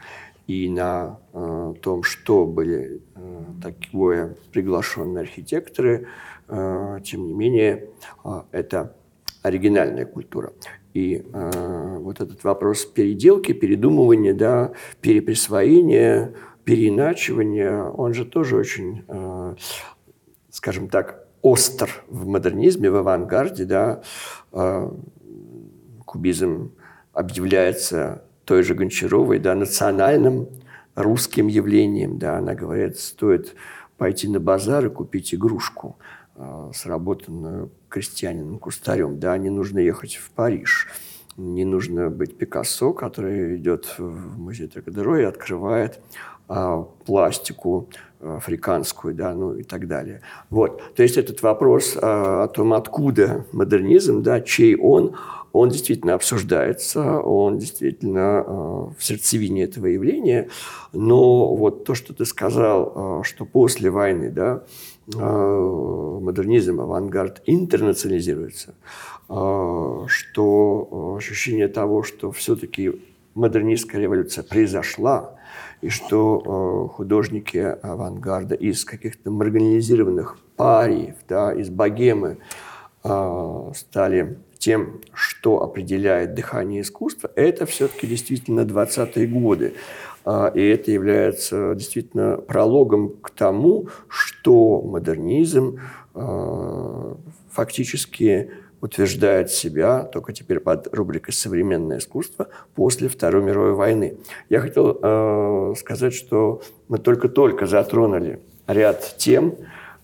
и на э, том, что были э, такое приглашенные архитекторы, э, тем не менее, э, это оригинальная культура. И э, вот этот вопрос переделки, передумывания, да, переприсвоения, переиначивания, он же тоже очень, э, скажем так, остр в модернизме, в авангарде, да, а, кубизм объявляется той же Гончаровой, да, национальным русским явлением, да, она говорит, стоит пойти на базар и купить игрушку, э, сработанную крестьянином кустарем, да, не нужно ехать в Париж, не нужно быть Пикассо, который идет в музей Тракадеро и открывает а, пластику африканскую, да, ну и так далее. Вот. То есть этот вопрос а, о том, откуда модернизм, да, чей он, он действительно обсуждается, он действительно а, в сердцевине этого явления. Но вот то, что ты сказал, а, что после войны, да, модернизм, авангард интернационализируется, что ощущение того, что все-таки модернистская революция произошла, и что э, художники авангарда из каких-то маргинализированных париев, да, из богемы э, стали тем, что определяет дыхание искусства, это все-таки действительно 20-е годы. Э, и это является действительно прологом к тому, что модернизм э, фактически утверждает себя, только теперь под рубрикой «Современное искусство» после Второй мировой войны. Я хотел э, сказать, что мы только-только затронули ряд тем,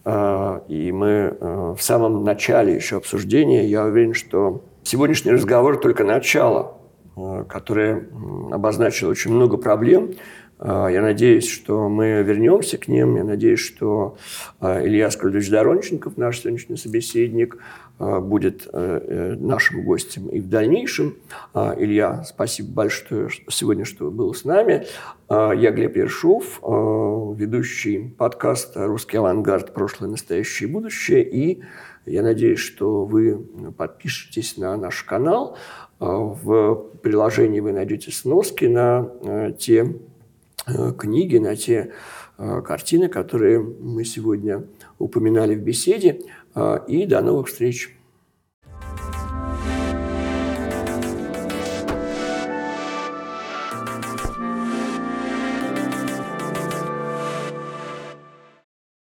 э, и мы э, в самом начале еще обсуждения, я уверен, что сегодняшний разговор только начало, э, которое обозначило очень много проблем, э, я надеюсь, что мы вернемся к ним. Я надеюсь, что э, Илья Скольдович Доронченков, наш сегодняшний собеседник, будет э, э, нашим гостем и в дальнейшем. Илья, спасибо большое сегодня, что был с нами. Я Глеб Ершов, ведущий подкаста «Русский авангард. Прошлое, настоящее и будущее». И я надеюсь, что вы подпишетесь на наш канал. В приложении вы найдете сноски на те книги, на те картины, которые мы сегодня упоминали в беседе. А, и до новых встреч!